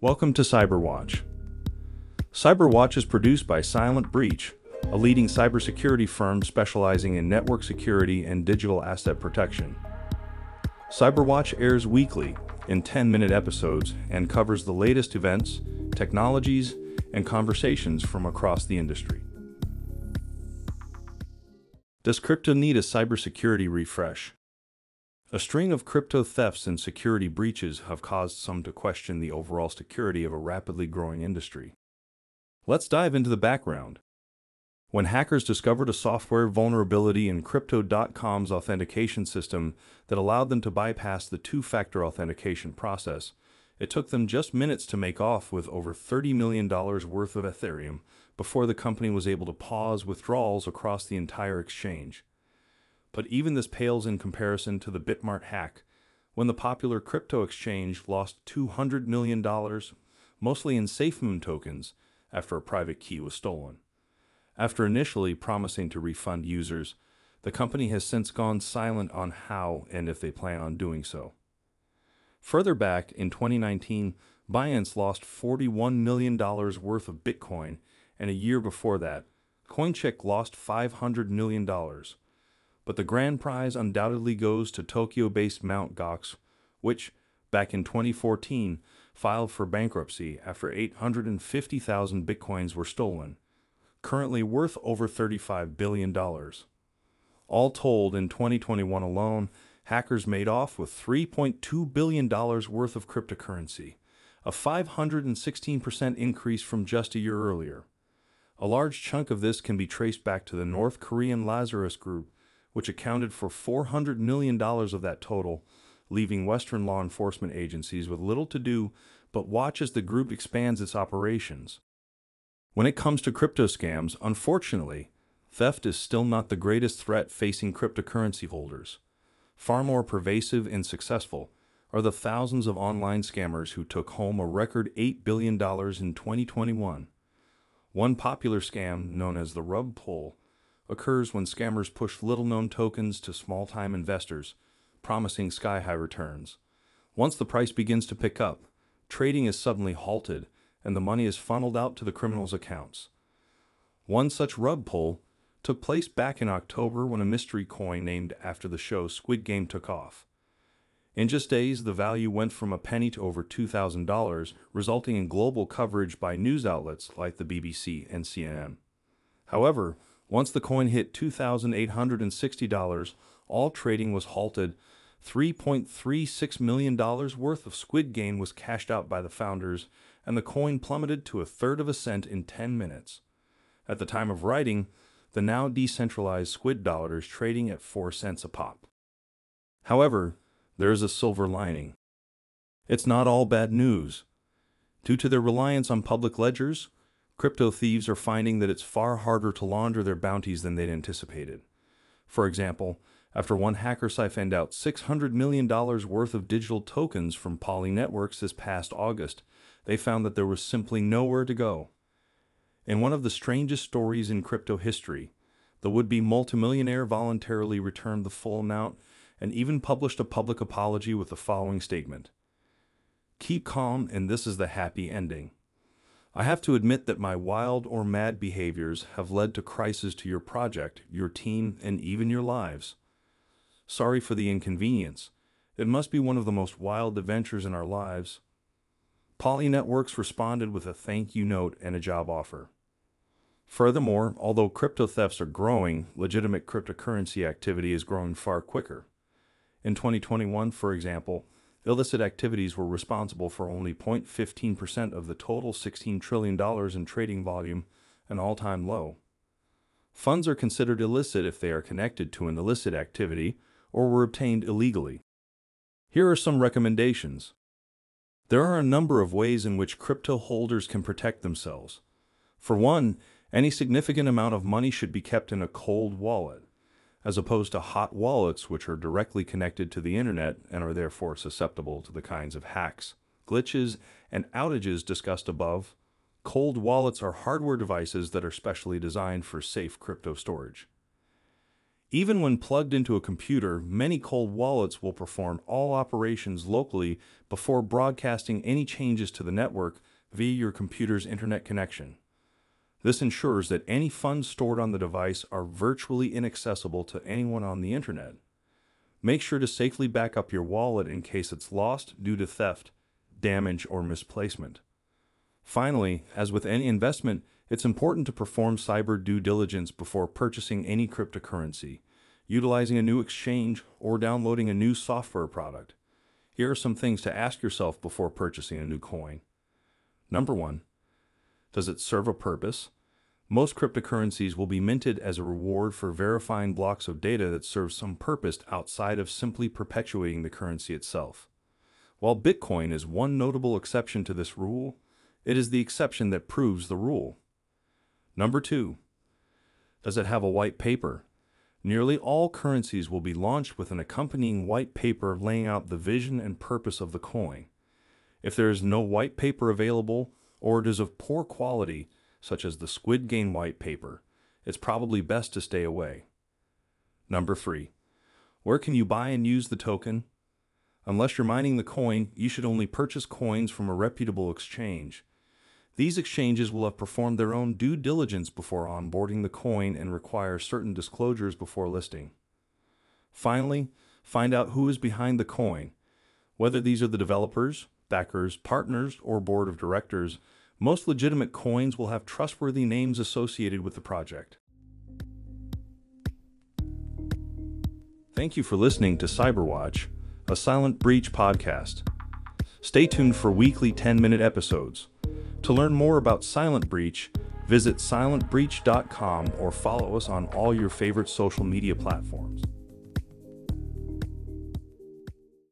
Welcome to Cyberwatch. Cyberwatch is produced by Silent Breach, a leading cybersecurity firm specializing in network security and digital asset protection. Cyberwatch airs weekly in 10 minute episodes and covers the latest events, technologies, and conversations from across the industry. Does crypto need a cybersecurity refresh? A string of crypto thefts and security breaches have caused some to question the overall security of a rapidly growing industry. Let's dive into the background. When hackers discovered a software vulnerability in Crypto.com's authentication system that allowed them to bypass the two factor authentication process, it took them just minutes to make off with over $30 million worth of Ethereum before the company was able to pause withdrawals across the entire exchange. But even this pales in comparison to the Bitmart hack, when the popular crypto exchange lost $200 million, mostly in SafeMoon tokens, after a private key was stolen. After initially promising to refund users, the company has since gone silent on how and if they plan on doing so. Further back in 2019, Binance lost $41 million worth of Bitcoin, and a year before that, Coincheck lost $500 million but the grand prize undoubtedly goes to Tokyo based Mt. Gox, which, back in 2014, filed for bankruptcy after 850,000 bitcoins were stolen, currently worth over $35 billion. All told, in 2021 alone, hackers made off with $3.2 billion worth of cryptocurrency, a 516% increase from just a year earlier. A large chunk of this can be traced back to the North Korean Lazarus Group, which accounted for $400 million of that total, leaving Western law enforcement agencies with little to do but watch as the group expands its operations. When it comes to crypto scams, unfortunately, theft is still not the greatest threat facing cryptocurrency holders. Far more pervasive and successful are the thousands of online scammers who took home a record $8 billion in 2021. One popular scam, known as the rug pull, occurs when scammers push little known tokens to small time investors, promising sky high returns. Once the price begins to pick up, trading is suddenly halted and the money is funneled out to the criminals' accounts. One such rug pull took place back in October when a mystery coin named after the show Squid Game took off. In just days, the value went from a penny to over $2,000, resulting in global coverage by news outlets like the BBC and CNN. However, once the coin hit $2,860, all trading was halted. $3.36 million worth of Squid Game was cashed out by the founders, and the coin plummeted to a third of a cent in 10 minutes. At the time of writing, the now decentralized Squid dollars trading at 4 cents a pop. However, there is a silver lining. It's not all bad news. Due to their reliance on public ledgers, crypto thieves are finding that it's far harder to launder their bounties than they'd anticipated. For example, after one hacker siphoned out $600 million worth of digital tokens from Poly Networks this past August, they found that there was simply nowhere to go. In one of the strangest stories in crypto history, the would be multimillionaire voluntarily returned the full amount and even published a public apology with the following statement Keep calm, and this is the happy ending. I have to admit that my wild or mad behaviors have led to crises to your project, your team, and even your lives. Sorry for the inconvenience. It must be one of the most wild adventures in our lives. Poly Networks responded with a thank you note and a job offer. Furthermore, although crypto thefts are growing, legitimate cryptocurrency activity is growing far quicker. In 2021, for example, illicit activities were responsible for only 0.15% of the total $16 trillion in trading volume, an all time low. Funds are considered illicit if they are connected to an illicit activity or were obtained illegally. Here are some recommendations. There are a number of ways in which crypto holders can protect themselves. For one, any significant amount of money should be kept in a cold wallet as opposed to hot wallets, which are directly connected to the internet and are therefore susceptible to the kinds of hacks, glitches, and outages discussed above. Cold wallets are hardware devices that are specially designed for safe crypto storage. Even when plugged into a computer, many cold wallets will perform all operations locally before broadcasting any changes to the network via your computer's internet connection. This ensures that any funds stored on the device are virtually inaccessible to anyone on the internet. Make sure to safely back up your wallet in case it's lost due to theft, damage, or misplacement. Finally, as with any investment, it's important to perform cyber due diligence before purchasing any cryptocurrency, utilizing a new exchange, or downloading a new software product. Here are some things to ask yourself before purchasing a new coin. Number one, does it serve a purpose? Most cryptocurrencies will be minted as a reward for verifying blocks of data that serve some purpose outside of simply perpetuating the currency itself. While Bitcoin is one notable exception to this rule, it is the exception that proves the rule. Number two, does it have a white paper? Nearly all currencies will be launched with an accompanying white paper laying out the vision and purpose of the coin. If there is no white paper available, or it is of poor quality, such as the Squid Game white paper, it's probably best to stay away. Number three, where can you buy and use the token? Unless you're mining the coin, you should only purchase coins from a reputable exchange. These exchanges will have performed their own due diligence before onboarding the coin and require certain disclosures before listing. Finally, find out who is behind the coin. Whether these are the developers, backers, partners, or board of directors, most legitimate coins will have trustworthy names associated with the project. Thank you for listening to Cyberwatch, a Silent Breach podcast. Stay tuned for weekly 10 minute episodes. To learn more about Silent Breach, visit silentbreach.com or follow us on all your favorite social media platforms.